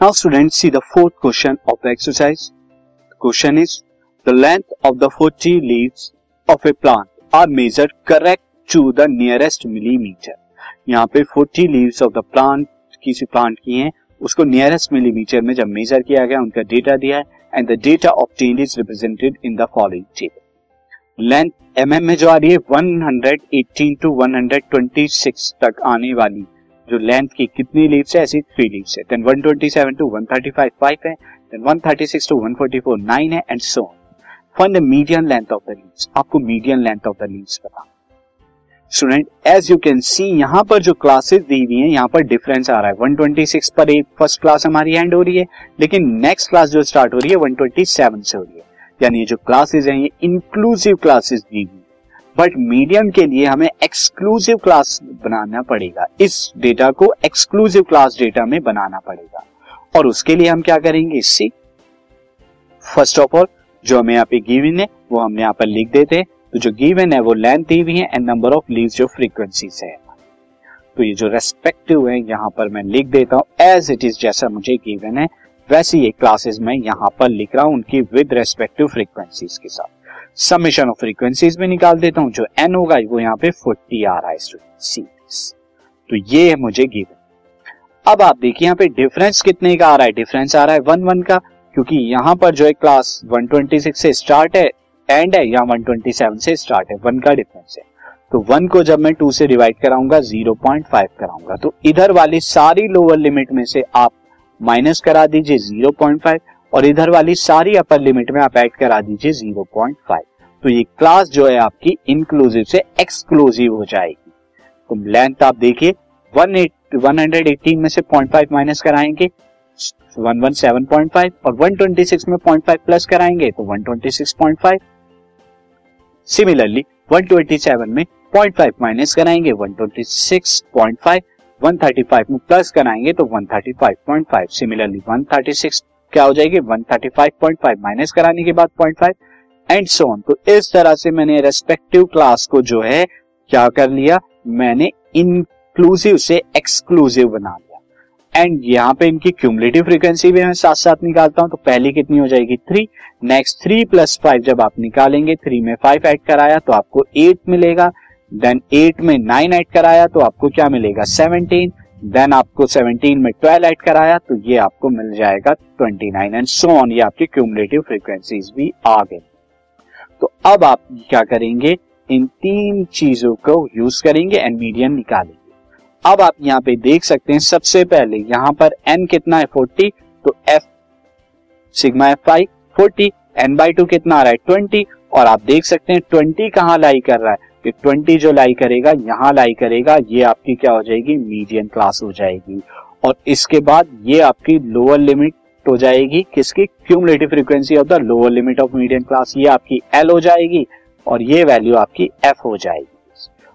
See the fourth question of the exercise. The question is the length of the 40 leaves of a plant are measured correct to the nearest millimeter. यहाँ पे 40 leaves of the plant किसी plant की हैं उसको nearest millimetre में जब major किया गया उनका डेटा दिया है and the data obtained is represented in the following table length MM में जो आ रही है 118 टू 126 तक आने वाली जो लेंथ की कितनी लीव्स है, ऐसी थ्री लीव्स है। देन 127 टू 135 फाइव है। देन 136 टू 144 नाइन है and so find the median length of the leaves आपको median length of the leaves पता student as you can see यहाँ पर जो क्लासेस दी हुई हैं, यहाँ पर डिफरेंस आ रहा है। 126 पर एक फ़र्स्ट क्लास हमारी एंड हो रही है, लेकिन नेक्स्ट क्लास जो स्टार्ट हो रही है 127 से हो रही है। यानी ये जो क्लासेस हैं, ये इंक्लूसिव क्लासेस दी हुई बट मीडियम के लिए हमें एक्सक्लूसिव क्लास बनाना पड़ेगा। इस डेटा को एक्सक्लूसिव क्लास डेटा में बनाना पड़ेगा। और उसके लिए हम क्या करेंगे? इससे फ़र्स्ट ऑफ़ ऑल जो हमें यहाँ पे गिवन है, वो हमने यहाँ पर लिख देते हैं। तो जो गिवन है, वो लेंथ दी हुई है एंड नंबर ऑफ़ लीव्स जो फ्रीक्वेंसीज है। तो ये जो रेस्पेक्टिव है, यहाँ पर मैं लिख देता हूँ। एज इट इज़ जैसा मुझे गिवन है, वैसे ये क्लासेस मैं यहाँ पर लिख रहा हूँ उनकी विद रेस्पेक्टिव फ्रीक्वेंसीज के साथ। समेशन ऑफ़ फ्रीक्वेंसीज में निकाल देता हूँ। जो एन होगा, वो यहाँ पे फोर्टी आ रहा है सी तो ये है मुझे गिवन अब आप देखिए यहाँ पे डिफरेंस कितने का आ रहा है। डिफरेंस आ रहा है वन वन का, क्योंकि यहाँ पर जो है क्लास 126 से स्टार्ट है एंड है या 127 से स्टार्ट है। वन का डिफरेंस है। तो वन को जब मैं टू से डिवाइड कराऊँगा 0.5 कराऊँगा। तो इधर वाली सारी लोअर लिमिट में से आप माइनस करा दीजिए 0.5 और इधर वाली सारी अपर लिमिट में आप ऐड करा दीजिए 0.5 तो ये क्लास जो है आपकी इंक्लूसिव से एक्सक्लूसिव हो जाएगी। तो लेंथ आप देखिए 118 में से 0.5 माइनस कराएँगे 117.5 और 126 में 0.5 प्लस कराएँगे तो 126.5 सिमिलरली 127 में 0.5 माइनस कराएँगे 126.5 135 में प्लस कराएँगे तो 135.5 सिमिलरली 136 क्या हो जाएगी? 135.5 माइनस कराने के बाद 0.5 एंड सो ऑन तो इस तरह से मैंने रेस्पेक्टिव क्लास को जो है, क्या कर लिया? मैंने इंक्लूसिव से एक्सक्लूसिव बना लिया। एंड यहाँ पे इनकी क्यूमुलेटिव फ्रीक्वेंसी भी मैं साथ साथ निकालता हूँ तो पहली कितनी हो जाएगी? Three next three plus five जब आप निकालेंगे थ्री में फाइव ऐड कराया तो आपको एट मिलेगा। देन एट में नाइन ऐड कराया तो आपको क्या मिलेगा? सेवनटीन देन आपको 17 में 12 ऐड कराया तो ये आपको मिल जाएगा 29 एंड सो ऑन ये आपकी क्यूमुलेटिव फ्रीक्वेंसीज भी आ गई। तो अब आप क्या करेंगे? इन तीन चीज़ों को यूज़ करेंगे एंड मीडियन निकालेंगे। अब आप यहाँ पे देख सकते हैं, सबसे पहले यहाँ पर एन कितना है? 40 तो F sigma F I forty N by two कितना आ रहा है? 20 और आप देख सकते हैं 20 कहाँ लाई कर रहा है? कि 20 जो लाई करेगा, यहाँ लाई करेगा, ये आपकी क्या हो जाएगी? मीडियम क्लास हो जाएगी। और इसके बाद ये आपकी लोअर लिमिट हो जाएगी। किसकी? Cumulative frequency of the lower limit of medium class ये आपकी एल हो जाएगी और ये वैल्यू आपकी एफ़ हो जाएगी।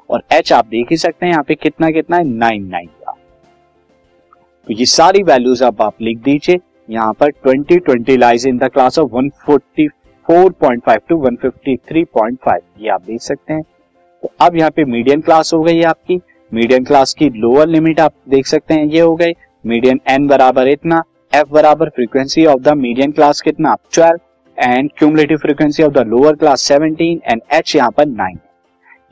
और एच आप देख ही सकते हैं, यहाँ पे कितना कितना है? नाइन नाइन का। तो ये सारी वैल्यूज़ अब आप लिख दीजिए। यहाँ पर 20 20 lies in the class of 144.5 to 153.5 ये आप देख सकते हैं। तो अब यहाँ पे मीडियम क्लास हो गई आपकी। मीडियम क्लास की लोअर लिमिट आप देख सकते हैं, ये हो गई। मीडियम एन बराबर इतना एफ़ बराबर frequency of the medium class कितना? Twelve and cumulative frequency of the lower class seventeen and H यहाँ पर नाइन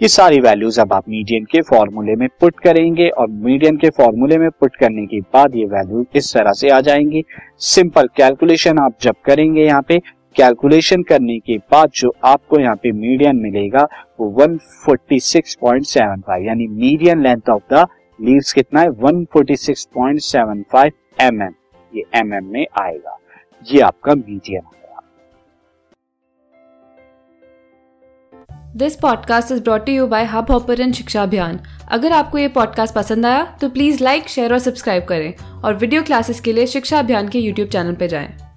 ये सारी वैल्यूज़ अब आप मीडियन के फॉर्मूले में पुट करेंगे, और मीडियम के फॉर्मूले में पुट करने के बाद ये वैल्यू इस तरह से आ जाएँगी। सिंपल कैलकुलेशन आप जब करेंगे यहाँ पे कैलकुलेशन करने के बाद जो आपको यहाँ पे मीडियन मिलेगा, वो 146.75 यानी median length of the leaves कितना है? 146.75 mm ये mm में आएगा। ये आपका median this podcast is brought you by Hub Hopper Shiksha Abhiyan अगर आपको ये पॉडकास्ट पसंद आया तो प्लीज़ लाइक शेयर और सब्सक्राइब करें और वीडियो क्लासेस के लिए शिक्षा अभियान के यूट्यूब चैनल पर जाएँ।